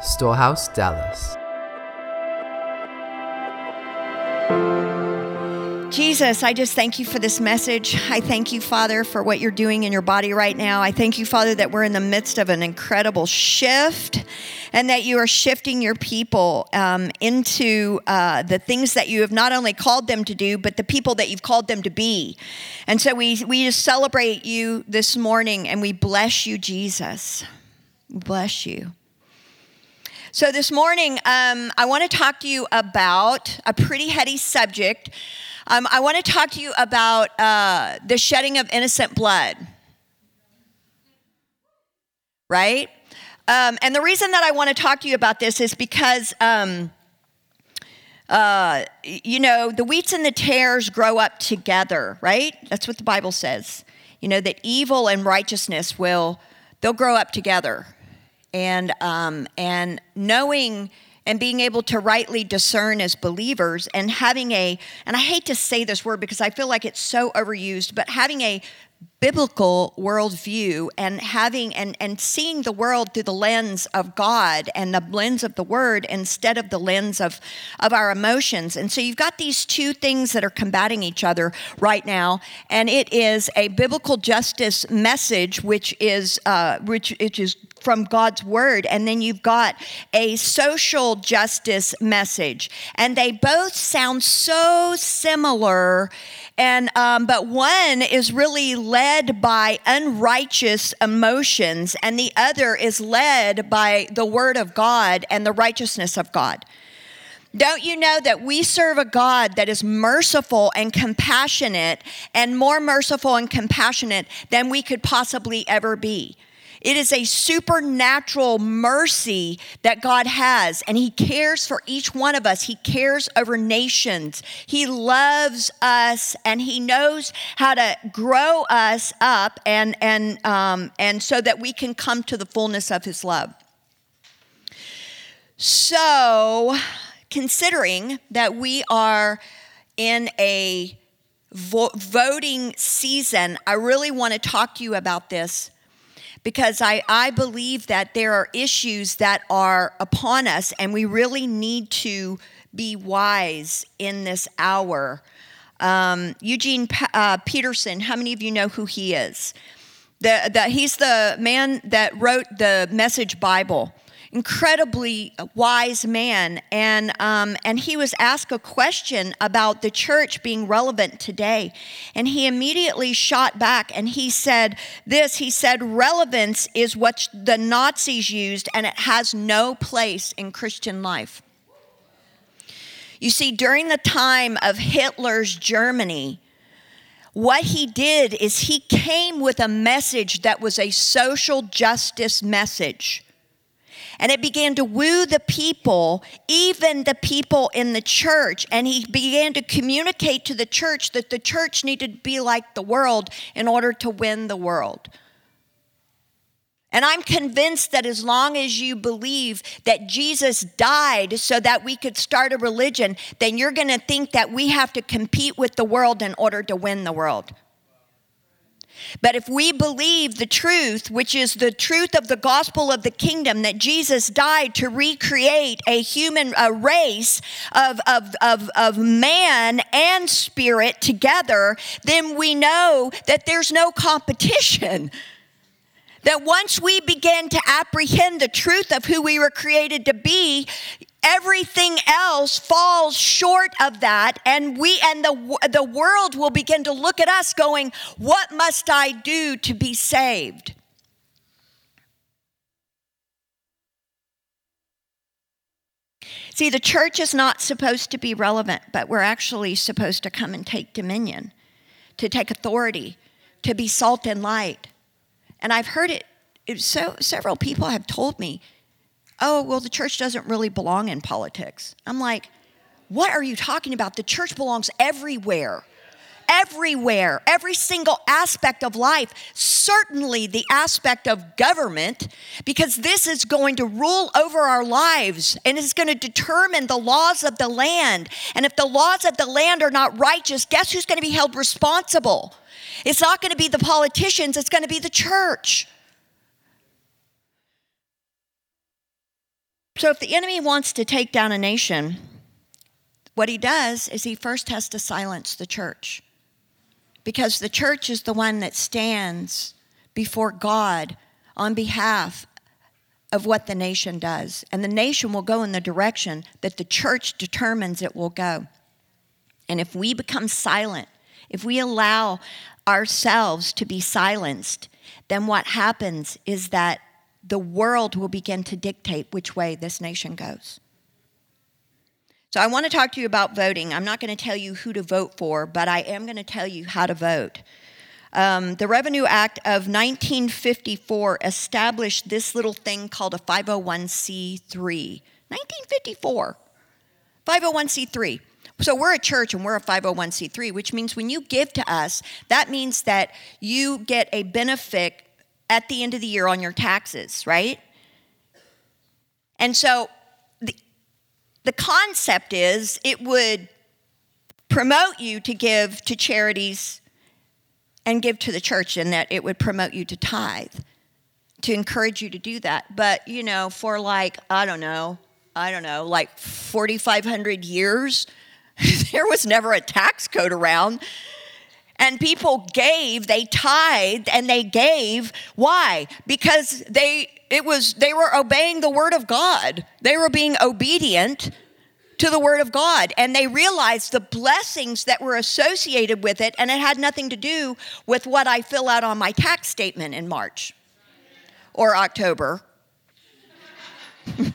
Storehouse, Dallas. Jesus, I just thank you for this message. I thank you, Father, for what you're doing in your body right now. I thank you, Father, that we're in the midst of an incredible shift and that you are shifting your people um, into uh, the things that you have not only called them to do, but the people that you've called them to be. And so we, we just celebrate you this morning and we bless you, Jesus. Bless you. So, this morning, um, I want to talk to you about a pretty heady subject. Um, I want to talk to you about uh, the shedding of innocent blood. Right? Um, and the reason that I want to talk to you about this is because, um, uh, you know, the wheats and the tares grow up together, right? That's what the Bible says. You know, that evil and righteousness will, they'll grow up together and um, and knowing and being able to rightly discern as believers and having a and I hate to say this word because I feel like it's so overused, but having a biblical worldview and having and, and seeing the world through the lens of God and the lens of the word instead of the lens of, of our emotions. And so you've got these two things that are combating each other right now. And it is a biblical justice message, which is uh, which, which is from God's word, and then you've got a social justice message. And they both sound so similar and um, but one is really led by unrighteous emotions, and the other is led by the Word of God and the righteousness of God. Don't you know that we serve a God that is merciful and compassionate, and more merciful and compassionate than we could possibly ever be? It is a supernatural mercy that God has, and He cares for each one of us. He cares over nations. He loves us, and He knows how to grow us up, and and um, and so that we can come to the fullness of His love. So, considering that we are in a vo- voting season, I really want to talk to you about this because I, I believe that there are issues that are upon us, and we really need to be wise in this hour. Um, Eugene uh, Peterson, how many of you know who he is? The, the, he's the man that wrote the Message Bible incredibly wise man, and um, and he was asked a question about the church being relevant today, and he immediately shot back and he said this. He said, "Relevance is what the Nazis used, and it has no place in Christian life." You see, during the time of Hitler's Germany, what he did is he came with a message that was a social justice message. And it began to woo the people, even the people in the church. And he began to communicate to the church that the church needed to be like the world in order to win the world. And I'm convinced that as long as you believe that Jesus died so that we could start a religion, then you're going to think that we have to compete with the world in order to win the world. But if we believe the truth, which is the truth of the gospel of the kingdom, that Jesus died to recreate a human a race of, of, of, of man and spirit together, then we know that there's no competition. That once we begin to apprehend the truth of who we were created to be, everything else falls short of that and we and the the world will begin to look at us going what must i do to be saved See, the church is not supposed to be relevant, but we're actually supposed to come and take dominion, to take authority, to be salt and light. And I've heard it, it so several people have told me oh, well, the church doesn't really belong in politics. I'm like, what are you talking about? The church belongs everywhere. Everywhere, every single aspect of life, certainly the aspect of government, because this is going to rule over our lives and is going to determine the laws of the land. And if the laws of the land are not righteous, guess who's going to be held responsible? It's not going to be the politicians, it's going to be the church. So if the enemy wants to take down a nation, what he does is he first has to silence the church. Because the church is the one that stands before God on behalf of what the nation does. And the nation will go in the direction that the church determines it will go. And if we become silent, if we allow ourselves to be silenced, then what happens is that the world will begin to dictate which way this nation goes. So I want to talk to you about voting. I'm not going to tell you who to vote for, but I am going to tell you how to vote. Um, the Revenue Act of 1954 established this little thing called a 501c3. 1954. 501c3. So we're a church and we're a 501c3, which means when you give to us, that means that you get a benefit at the end of the year on your taxes, right? And so the, the concept is it would promote you to give to charities and give to the church, and that it would promote you to tithe, to encourage you to do that. But, you know, for like, I don't know, I don't know, like 4,500 years, there was never a tax code around. And people gave, they tithed and they gave. Why? Because they it was they were obeying the word of God. They were being obedient to the word of God and they realized the blessings that were associated with it and it had nothing to do with what I fill out on my tax statement in March or October.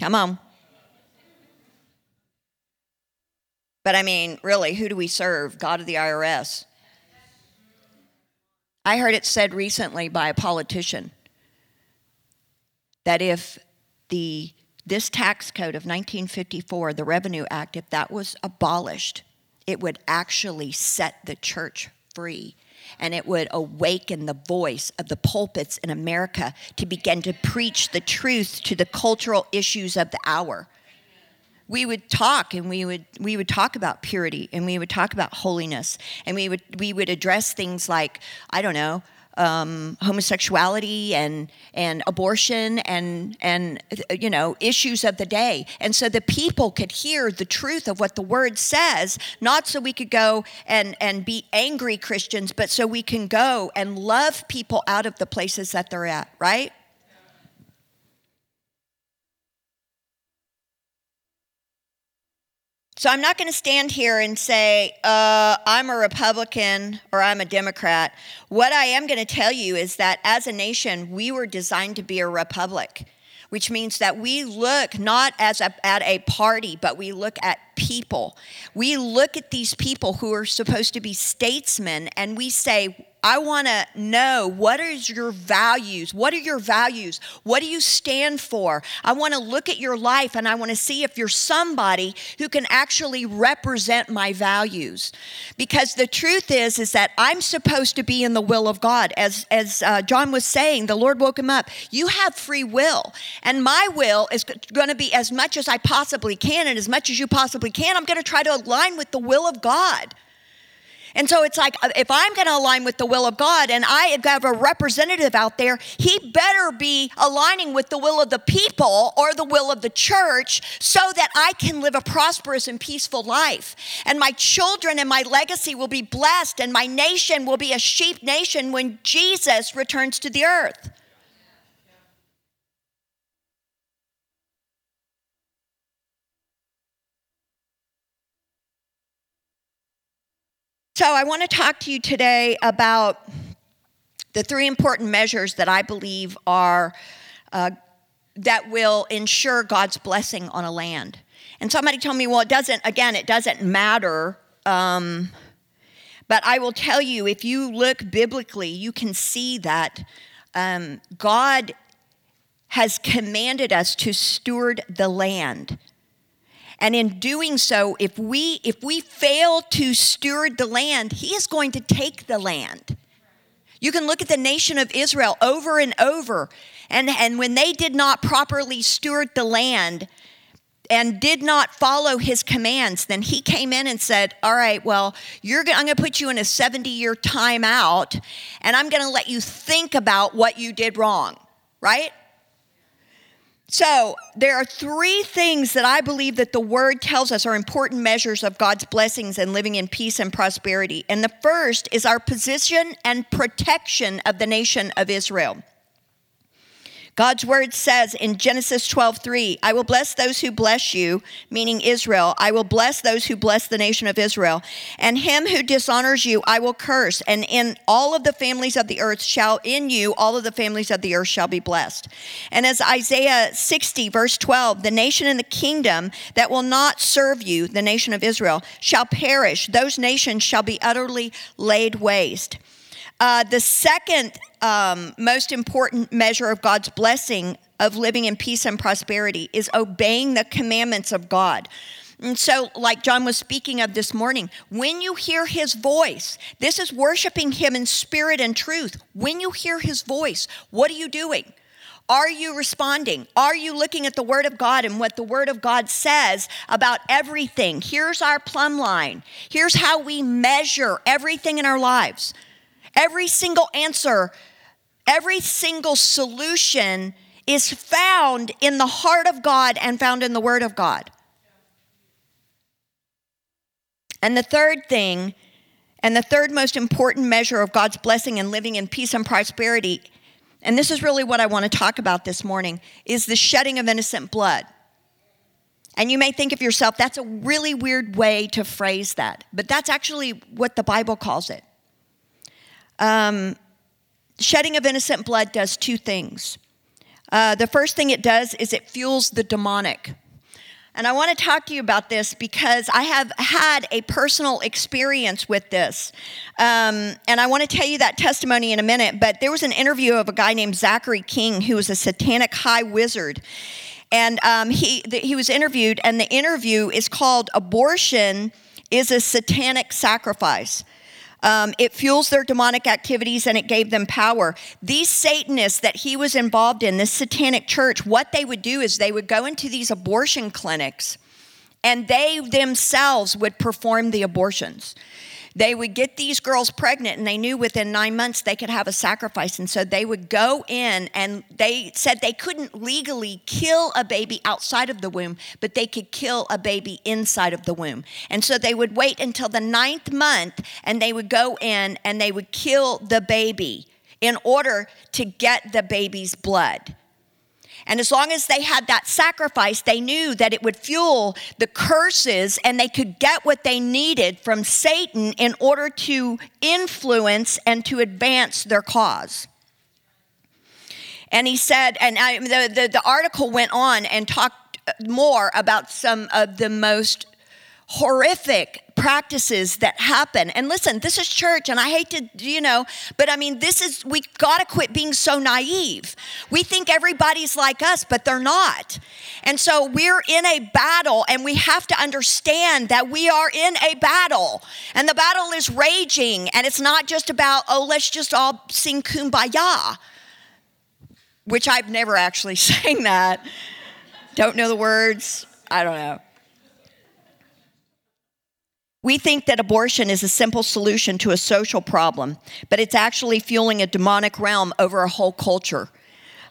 Come on. But I mean, really, who do we serve? God of the IRS. I heard it said recently by a politician that if the this tax code of 1954, the Revenue Act, if that was abolished, it would actually set the church free and it would awaken the voice of the pulpits in America to begin to preach the truth to the cultural issues of the hour we would talk and we would we would talk about purity and we would talk about holiness. And we would we would address things like I don't know um, homosexuality and and abortion and and you know issues of the day. And so the people could hear the truth of what the word says not so we could go and and be angry Christians but so we can go and love people out of the places that they're at right So I'm not going to stand here and say, uh, I'm a Republican or I'm a Democrat. What I am going to tell you is that as a nation, we were designed to be a republic, which means that we look not as a, at a party, but we look at people. We look at these people who are supposed to be statesmen and we say, I want to know what is your values? What are your values? What do you stand for? I want to look at your life and I want to see if you're somebody who can actually represent my values. Because the truth is is that I'm supposed to be in the will of God. As as uh, John was saying, the Lord woke him up. You have free will, and my will is going to be as much as I possibly can and as much as you possibly can. I'm going to try to align with the will of God. And so it's like, if I'm going to align with the will of God and I have a representative out there, he better be aligning with the will of the people or the will of the church so that I can live a prosperous and peaceful life. And my children and my legacy will be blessed, and my nation will be a sheep nation when Jesus returns to the earth. So, I want to talk to you today about the three important measures that I believe are uh, that will ensure God's blessing on a land. And somebody told me, well, it doesn't, again, it doesn't matter. Um, but I will tell you, if you look biblically, you can see that um, God has commanded us to steward the land. And in doing so, if we if we fail to steward the land, he is going to take the land. You can look at the nation of Israel over and over. And, and when they did not properly steward the land and did not follow his commands, then he came in and said, All right, well, you're I'm going to put you in a 70 year timeout, and I'm going to let you think about what you did wrong, right? So, there are three things that I believe that the word tells us are important measures of God's blessings and living in peace and prosperity. And the first is our position and protection of the nation of Israel. God's word says in Genesis 12, 3, I will bless those who bless you, meaning Israel. I will bless those who bless the nation of Israel. And him who dishonors you, I will curse. And in all of the families of the earth shall, in you, all of the families of the earth shall be blessed. And as Isaiah 60, verse 12, the nation and the kingdom that will not serve you, the nation of Israel, shall perish. Those nations shall be utterly laid waste. Uh, the second um, most important measure of God's blessing of living in peace and prosperity is obeying the commandments of God. And so, like John was speaking of this morning, when you hear his voice, this is worshiping him in spirit and truth. When you hear his voice, what are you doing? Are you responding? Are you looking at the Word of God and what the Word of God says about everything? Here's our plumb line. Here's how we measure everything in our lives. Every single answer, every single solution is found in the heart of God and found in the Word of God. And the third thing, and the third most important measure of God's blessing and living in peace and prosperity, and this is really what I want to talk about this morning, is the shedding of innocent blood. And you may think of yourself, that's a really weird way to phrase that, but that's actually what the Bible calls it. Um, shedding of innocent blood does two things. Uh, the first thing it does is it fuels the demonic. And I want to talk to you about this because I have had a personal experience with this. Um, and I want to tell you that testimony in a minute. But there was an interview of a guy named Zachary King who was a satanic high wizard. And um, he, the, he was interviewed, and the interview is called Abortion is a Satanic Sacrifice. Um, it fuels their demonic activities and it gave them power. These Satanists that he was involved in, this satanic church, what they would do is they would go into these abortion clinics and they themselves would perform the abortions. They would get these girls pregnant, and they knew within nine months they could have a sacrifice. And so they would go in, and they said they couldn't legally kill a baby outside of the womb, but they could kill a baby inside of the womb. And so they would wait until the ninth month, and they would go in and they would kill the baby in order to get the baby's blood. And as long as they had that sacrifice, they knew that it would fuel the curses and they could get what they needed from Satan in order to influence and to advance their cause. And he said, and I, the, the, the article went on and talked more about some of the most horrific practices that happen. And listen, this is church, and I hate to, you know, but I mean, this is, we gotta quit being so naive. We think everybody's like us, but they're not. And so we're in a battle, and we have to understand that we are in a battle, and the battle is raging, and it's not just about, oh, let's just all sing kumbaya, which I've never actually sang that. Don't know the words. I don't know. We think that abortion is a simple solution to a social problem, but it's actually fueling a demonic realm over a whole culture.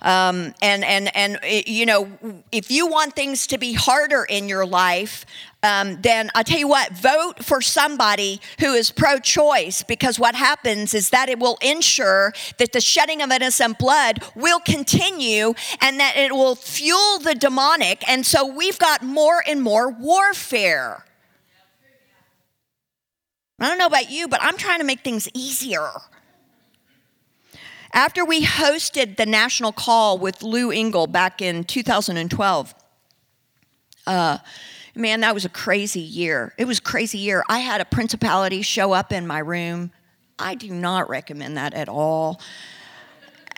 Um, and and and you know, if you want things to be harder in your life, um, then I tell you what, vote for somebody who is pro-choice because what happens is that it will ensure that the shedding of innocent blood will continue and that it will fuel the demonic, and so we've got more and more warfare. I don't know about you, but I'm trying to make things easier. After we hosted the national call with Lou Engle back in 2012, uh, man, that was a crazy year. It was a crazy year. I had a principality show up in my room. I do not recommend that at all.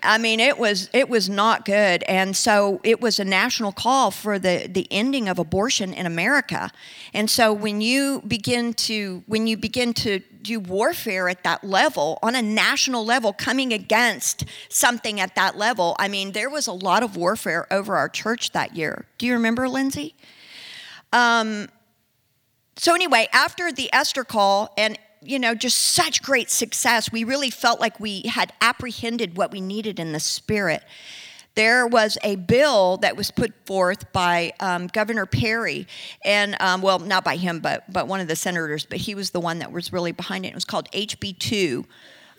I mean, it was it was not good, and so it was a national call for the the ending of abortion in America. And so when you begin to when you begin to do warfare at that level on a national level, coming against something at that level, I mean, there was a lot of warfare over our church that year. Do you remember, Lindsay? Um, so anyway, after the Esther call, and you know, just such great success. We really felt like we had apprehended what we needed in the spirit. there was a bill that was put forth by um, Governor Perry, and um, well, not by him, but but one of the senators, but he was the one that was really behind it. It was called HB two,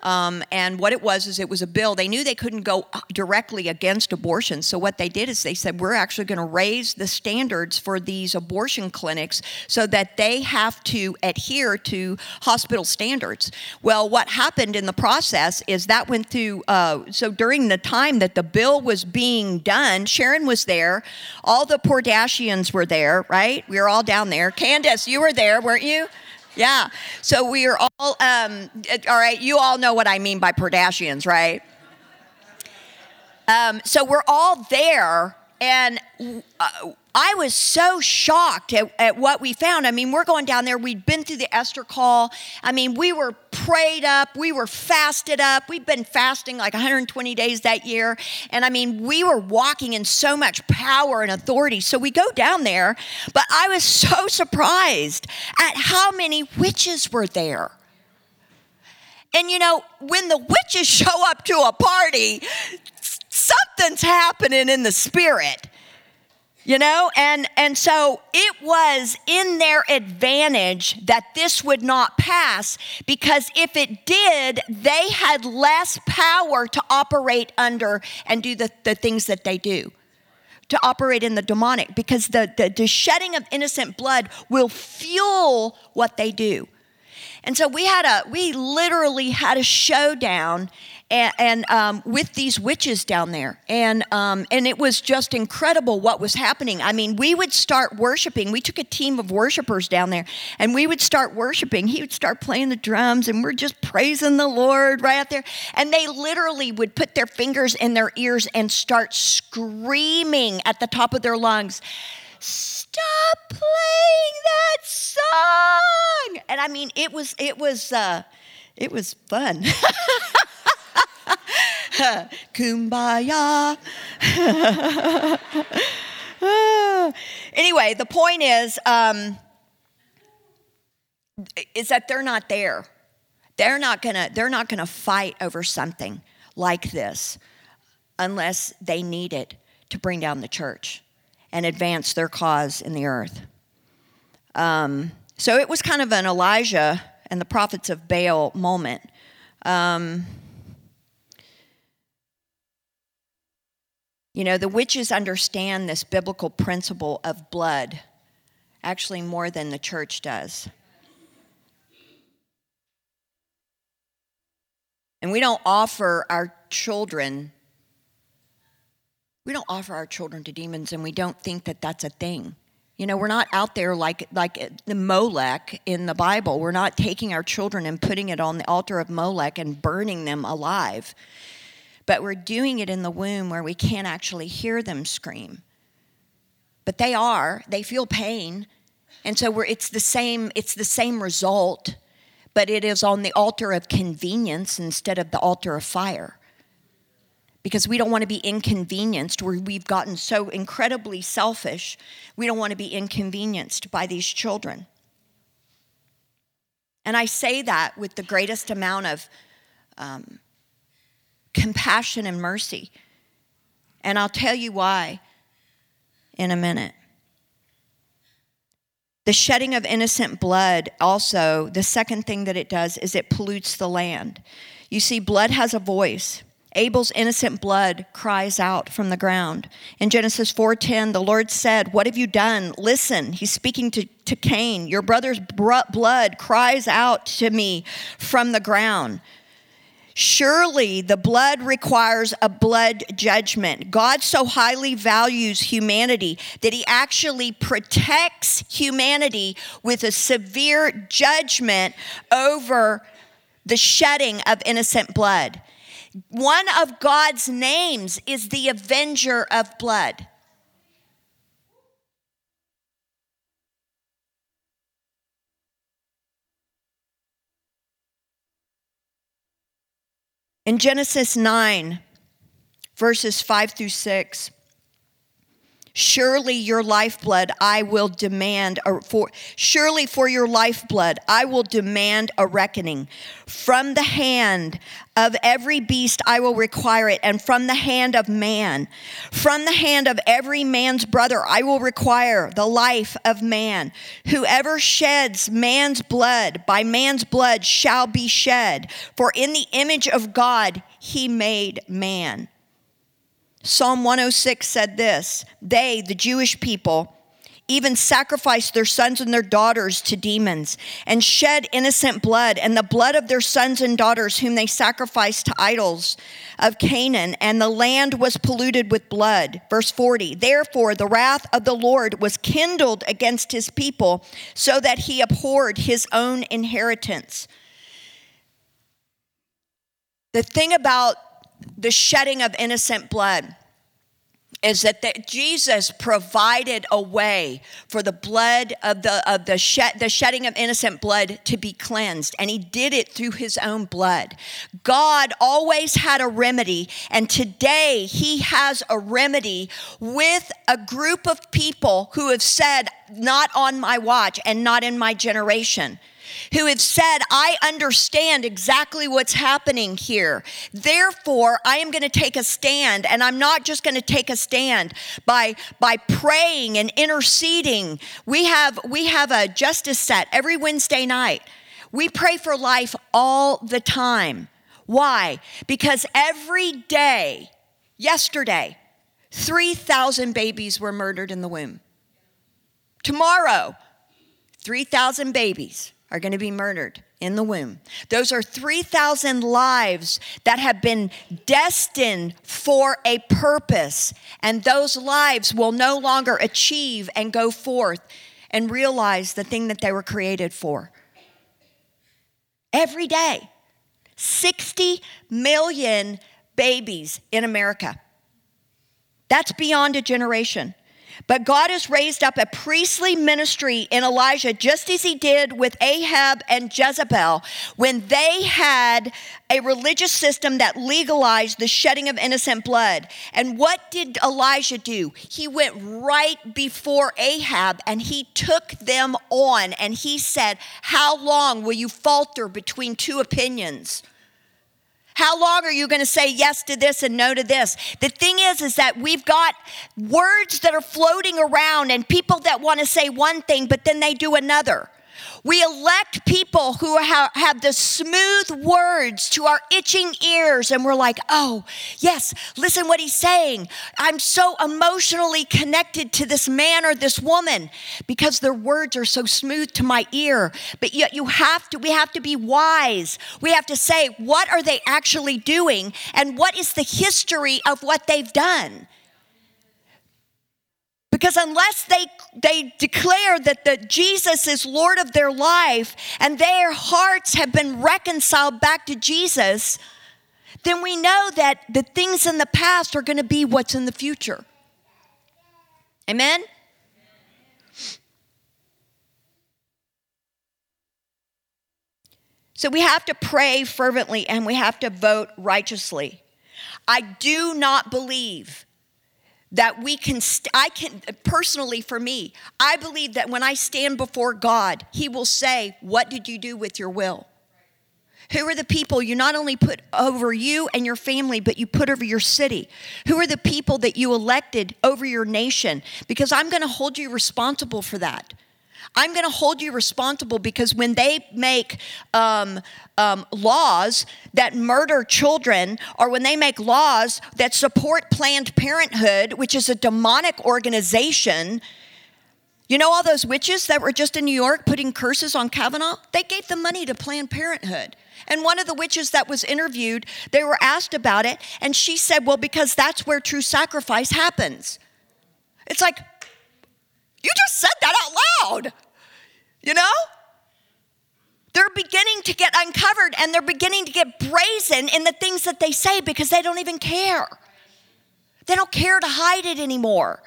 um, and what it was is it was a bill. They knew they couldn't go directly against abortion. So what they did is they said, we're actually going to raise the standards for these abortion clinics so that they have to adhere to hospital standards. Well, what happened in the process is that went through, uh, so during the time that the bill was being done, Sharon was there. All the Kardashians were there, right? We were all down there. Candace, you were there, weren't you? Yeah. So we are all, um, all right, you all know what I mean by Kardashians, right? Um, so we're all there, and uh, I was so shocked at, at, what we found. I mean, we're going down there. We'd been through the Esther call. I mean, we were prayed up. We were fasted up. We've been fasting like 120 days that year. And I mean, we were walking in so much power and authority. So we go down there, but I was so surprised at how many witches were there. And you know, when the witches show up to a party, something's happening in the spirit you know and and so it was in their advantage that this would not pass because if it did they had less power to operate under and do the, the things that they do to operate in the demonic because the, the, the shedding of innocent blood will fuel what they do. And so we had a we literally had a showdown and, and um, with these witches down there. And, um, and it was just incredible what was happening. I mean, we would start worshiping. We took a team of worshipers down there, and we would start worshiping. He would start playing the drums, and we're just praising the Lord right out there. And they literally would put their fingers in their ears and start screaming at the top of their lungs stop playing that song and i mean it was it was uh it was fun Kumbaya. anyway, the point is, um, is that they're not there. They're not gonna. They're not gonna fight over something like this unless they need it to bring down the church and advance their cause in the earth. Um, so it was kind of an Elijah and the prophets of Baal moment. Um, You know, the witches understand this biblical principle of blood actually more than the church does. And we don't offer our children we don't offer our children to demons and we don't think that that's a thing. You know, we're not out there like like the Molech in the Bible. We're not taking our children and putting it on the altar of Molech and burning them alive but we're doing it in the womb where we can't actually hear them scream. But they are, they feel pain. And so we're, it's the same it's the same result, but it is on the altar of convenience instead of the altar of fire. Because we don't want to be inconvenienced where we've gotten so incredibly selfish. We don't want to be inconvenienced by these children. And I say that with the greatest amount of um, compassion and mercy. And I'll tell you why in a minute. The shedding of innocent blood, also, the second thing that it does is it pollutes the land. You see, blood has a voice. Abel's innocent blood cries out from the ground. In Genesis 4:10, the Lord said, "What have you done? Listen." He's speaking to, to Cain. Your brother's blood cries out to me from the ground. Surely the blood requires a blood judgment. God so highly values humanity that he actually protects humanity with a severe judgment over the shedding of innocent blood. One of God's names is the avenger of blood. In Genesis 9, verses 5 through 6, Surely your lifeblood I will demand or for surely for your lifeblood I will demand a reckoning. From the hand of every beast I will require it, and from the hand of man, from the hand of every man's brother I will require the life of man. Whoever sheds man's blood, by man's blood shall be shed. For in the image of God he made man. Psalm 106 said this They, the Jewish people, even sacrificed their sons and their daughters to demons and shed innocent blood and the blood of their sons and daughters whom they sacrificed to idols of Canaan. And the land was polluted with blood. Verse 40 therefore the wrath of the Lord was kindled against his people so that he abhorred his own inheritance. The thing about the shedding of innocent blood is that the, Jesus provided a way for the blood of the of the shed, the shedding of innocent blood to be cleansed and he did it through his own blood. God always had a remedy and today he has a remedy with a group of people who have said not on my watch and not in my generation who have said, I understand exactly what's happening here. Therefore, I am going to take a stand, and I'm not just going to take a stand by, by praying and interceding. We have, we have a justice set every Wednesday night. We pray for life all the time. Why? Because every day, yesterday, 3,000 babies were murdered in the womb. Tomorrow, 3,000 babies are going to be murdered in the womb. Those are 3,000 lives that have been destined for a purpose, and those lives will no longer achieve and go forth and realize the thing that they were created for. Every day, 60 million babies in America. That's beyond a generation. But God has raised up a priestly ministry in Elijah, just as he did with Ahab and Jezebel, when they had a religious system that legalized the shedding of innocent blood. And what did Elijah do? He went right before Ahab and he took them on and he said, How long will you falter between two opinions? How long are you going to say yes to this and no to this? The thing is, is that we've got words that are floating around and people that want to say one thing, but then they do another. We elect people who have the smooth words to our itching ears, and we're like, oh, yes, listen what he's saying. I'm so emotionally connected to this man or this woman because their words are so smooth to my ear. But yet, you have to, we have to be wise. We have to say, what are they actually doing, and what is the history of what they've done? Because unless they, they declare that the Jesus is Lord of their life and their hearts have been reconciled back to Jesus, then we know that the things in the past are going to be what's in the future. Amen? So we have to pray fervently and we have to vote righteously. I do not believe that we can, st- I can, personally for me, I believe that when I stand before God, He will say, What did you do with your will? Who are the people you not only put over you and your family, but you put over your city? Who are the people that you elected over your nation? Because I'm going to hold you responsible for that. I'm going to hold you responsible because when they make um, um, laws that murder children, or when they make laws that support Planned Parenthood, which is a demonic organization, you know all those witches that were just in New York putting curses on Kavanaugh? They gave the money to Planned Parenthood. And one of the witches that was interviewed, they were asked about it, and she said, Well, because that's where true sacrifice happens. It's like, you just said that out loud. You know? They're beginning to get uncovered and they're beginning to get brazen in the things that they say because they don't even care. They don't care to hide it anymore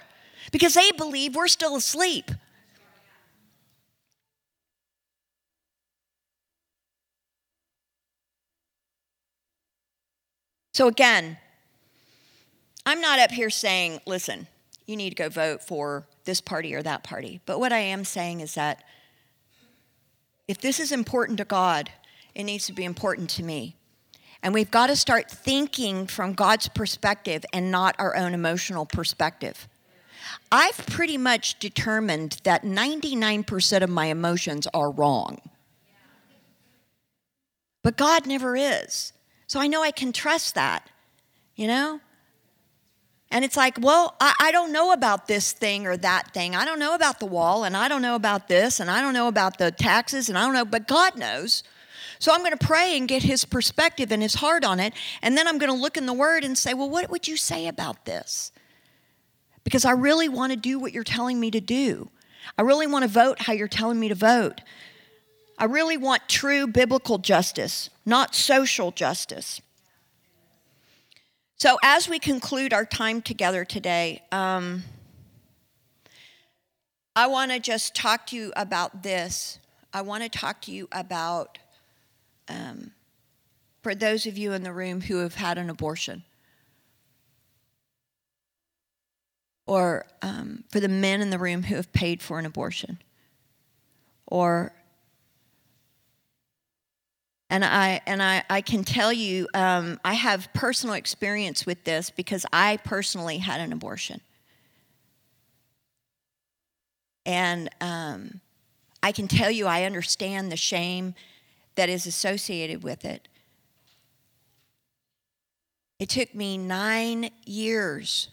because they believe we're still asleep. So, again, I'm not up here saying, listen, you need to go vote for this party or that party. But what I am saying is that if this is important to God, it needs to be important to me. And we've got to start thinking from God's perspective and not our own emotional perspective. I've pretty much determined that 99% of my emotions are wrong. But God never is. So I know I can trust that, you know? And it's like, well, I, I, don't know about this thing or that thing. I don't know about the wall, and I don't know about this, and I don't know about the taxes, and I don't know, but God knows. So I'm going to pray and get his perspective and his heart on it. And then I'm going to look in the word and say, well, what would you say about this? Because I really want to do what you're telling me to do. I really want to vote how you're telling me to vote. I really want true biblical justice, not social justice. So, as we conclude our time together today, um, I want to just talk to you about this. I want to talk to you about, um, for those of you in the room who have had an abortion, or um, for the men in the room who have paid for an abortion, or and I and I, I can tell you, um, I have personal experience with this because I personally had an abortion, and um, I can tell you, I understand the shame that is associated with it. It took me nine years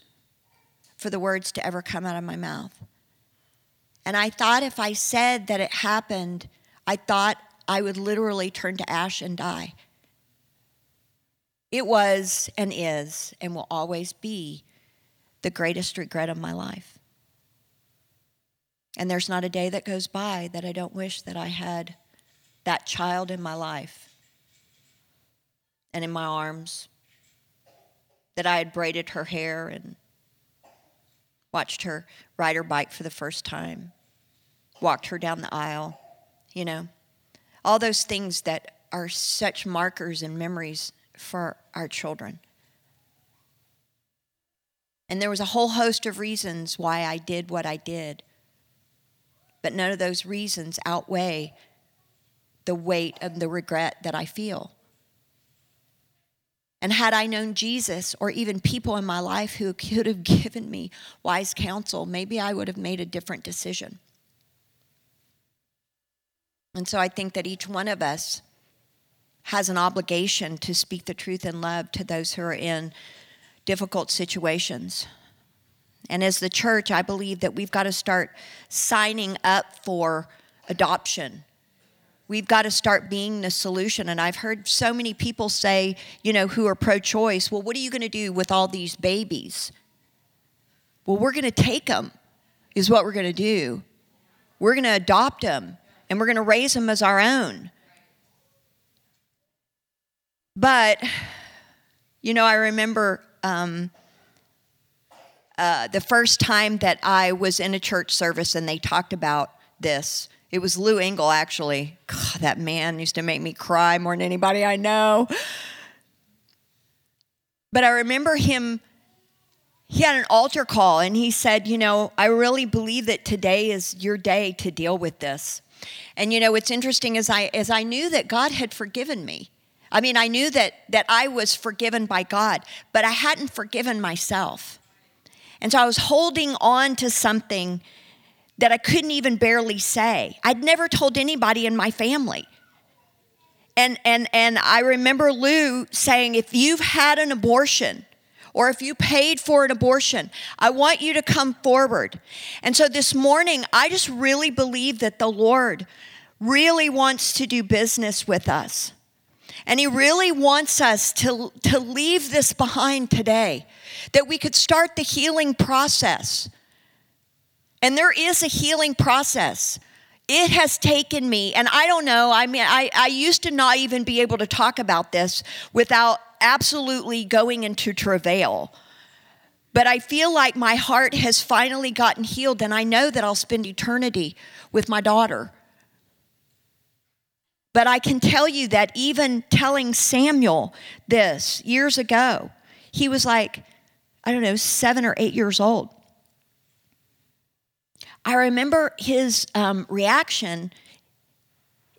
for the words to ever come out of my mouth. And I thought if I said that it happened, I thought I would literally turn to ash and die. It was and is and will always be the greatest regret of my life. And there's not a day that goes by that I don't wish that I had that child in my life and in my arms, that I had braided her hair and watched her ride her bike for the first time, walked her down the aisle, you know all those things that are such markers and memories for our children. And there was a whole host of reasons why I did what I did. But none of those reasons outweigh the weight of the regret that I feel. And had I known Jesus or even people in my life who could have given me wise counsel, maybe I would have made a different decision. And so I think that each one of us has an obligation to speak the truth in love to those who are in difficult situations. And as the church, I believe that we've got to start signing up for adoption. We've got to start being the solution. And I've heard so many people say, you know, who are pro choice, well, what are you going to do with all these babies? Well, we're going to take them, is what we're going to do. We're going to adopt them and we're going to raise them as our own. But, you know, I remember um, uh, the first time that I was in a church service and they talked about this. It was Lou Engle, actually. God, that man used to make me cry more than anybody I know. But I remember him, he had an altar call and he said, You know, I really believe that today is your day to deal with this. And you know, what's interesting is I as I knew that God had forgiven me. I mean, I knew that that I was forgiven by God, but I hadn't forgiven myself. And so I was holding on to something that I couldn't even barely say. I'd never told anybody in my family. And and and I remember Lou saying if you've had an abortion, or if you paid for an abortion, I want you to come forward. And so this morning, I just really believe that the Lord really wants to do business with us. And He really wants us to, to leave this behind today, that we could start the healing process. And there is a healing process. It has taken me, and I don't know, I mean, I, I used to not even be able to talk about this without absolutely going into travail. But I feel like my heart has finally gotten healed, and I know that I'll spend eternity with my daughter. But I can tell you that even telling Samuel this years ago, he was like, I don't know, seven or eight years old. I remember his um, reaction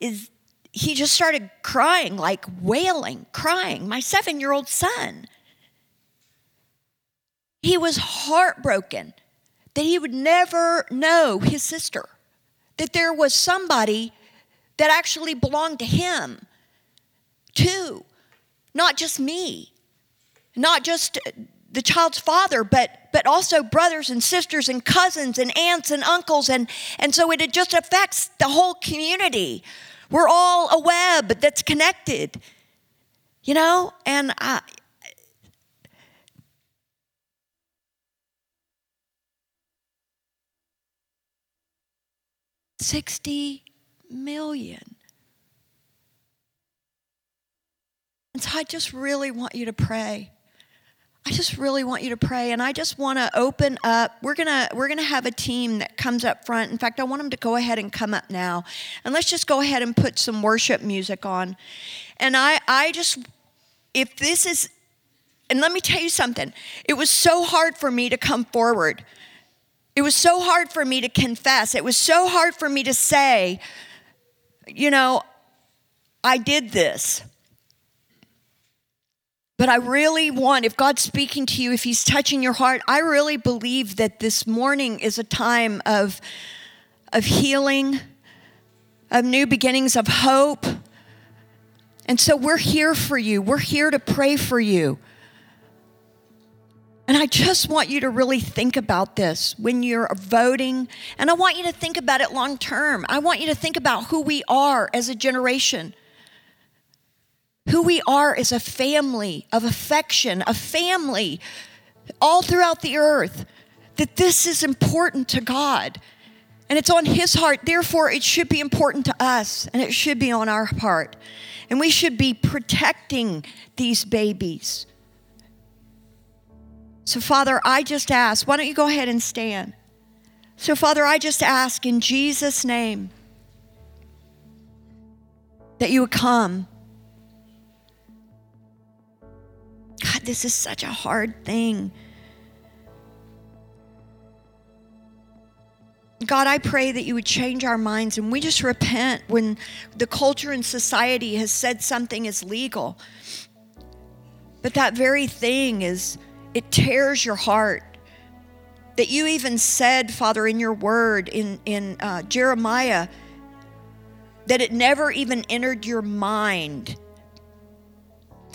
is he just started crying, like wailing, crying. My seven year old son. He was heartbroken that he would never know his sister, that there was somebody that actually belonged to him, too, not just me, not just the child's father, but but also brothers and sisters and cousins and aunts and uncles and and so it just affects the whole community. We're all a web that's connected, you know. And I, 60 million. And so I just really want you to pray. I just really want you to pray and I just want to open up. We're going to we're going to have a team that comes up front. In fact, I want them to go ahead and come up now. And let's just go ahead and put some worship music on. And I I just if this is and let me tell you something. It was so hard for me to come forward it was so hard for me to confess. It was so hard for me to say, you know, I did this. But I really want, if God's speaking to you, if He's touching your heart, I really believe that this morning is a time of, of healing, of new beginnings, of hope. And so we're here for you. We're here to pray for you. And I just want you to really think about this when you're voting. And I want you to think about it long term. I want you to think about who we are as a generation, who we are as a family of affection, a family all throughout the earth, that this is important to God. And it's on His heart. Therefore, it should be important to us and it should be on our part. And we should be protecting these babies. So, Father, I just ask, why don't you go ahead and stand? So, Father, I just ask in Jesus' name that you would come. God, this is such a hard thing. God, I pray that you would change our minds and we just repent when the culture and society has said something is legal. But that very thing is it tears your heart. That you even said, Father, in your word in, in uh, Jeremiah, that it never even entered your mind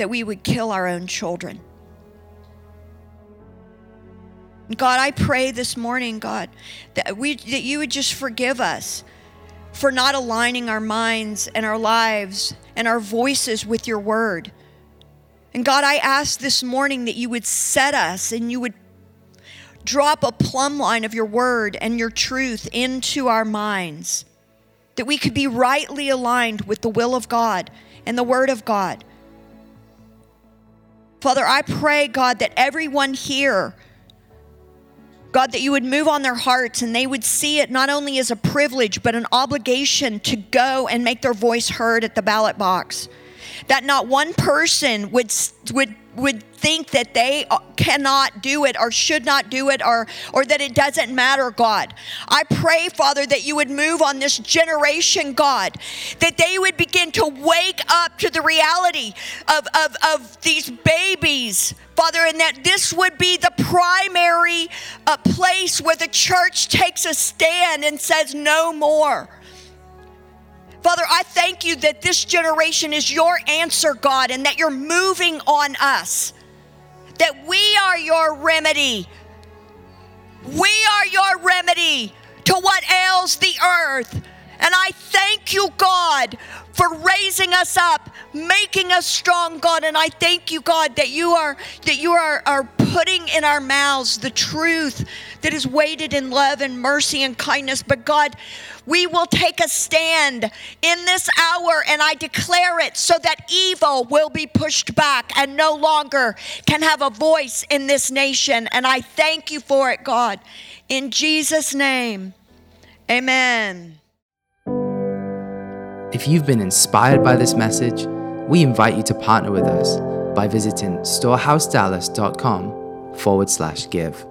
that we would kill our own children. God, I pray this morning, God, that we that you would just forgive us for not aligning our minds and our lives and our voices with your word. And God, I ask this morning that you would set us and you would drop a plumb line of your word and your truth into our minds, that we could be rightly aligned with the will of God and the word of God. Father, I pray, God, that everyone here, God, that you would move on their hearts and they would see it not only as a privilege, but an obligation to go and make their voice heard at the ballot box. That not one person would would would think that they cannot do it or should not do it or or that it doesn't matter god. I pray father that you would move on this generation god that they would begin to wake up to the reality of of, of these babies father and that this would be the primary uh, place where the church takes a stand and says no more Father, I thank you that this generation is your answer, God, and that you're moving on us. That we are your remedy. We are your remedy to what ails the earth. And I thank you, God, for raising us up, making us strong, God. And I thank you, God, that you are that you are, are putting in our mouths the truth that is weighted in love and mercy and kindness. But God, we will take a stand in this hour, and I declare it so that evil will be pushed back and no longer can have a voice in this nation. And I thank you for it, God. In Jesus' name, amen. If you've been inspired by this message, we invite you to partner with us by visiting storehousedallas.com forward slash give.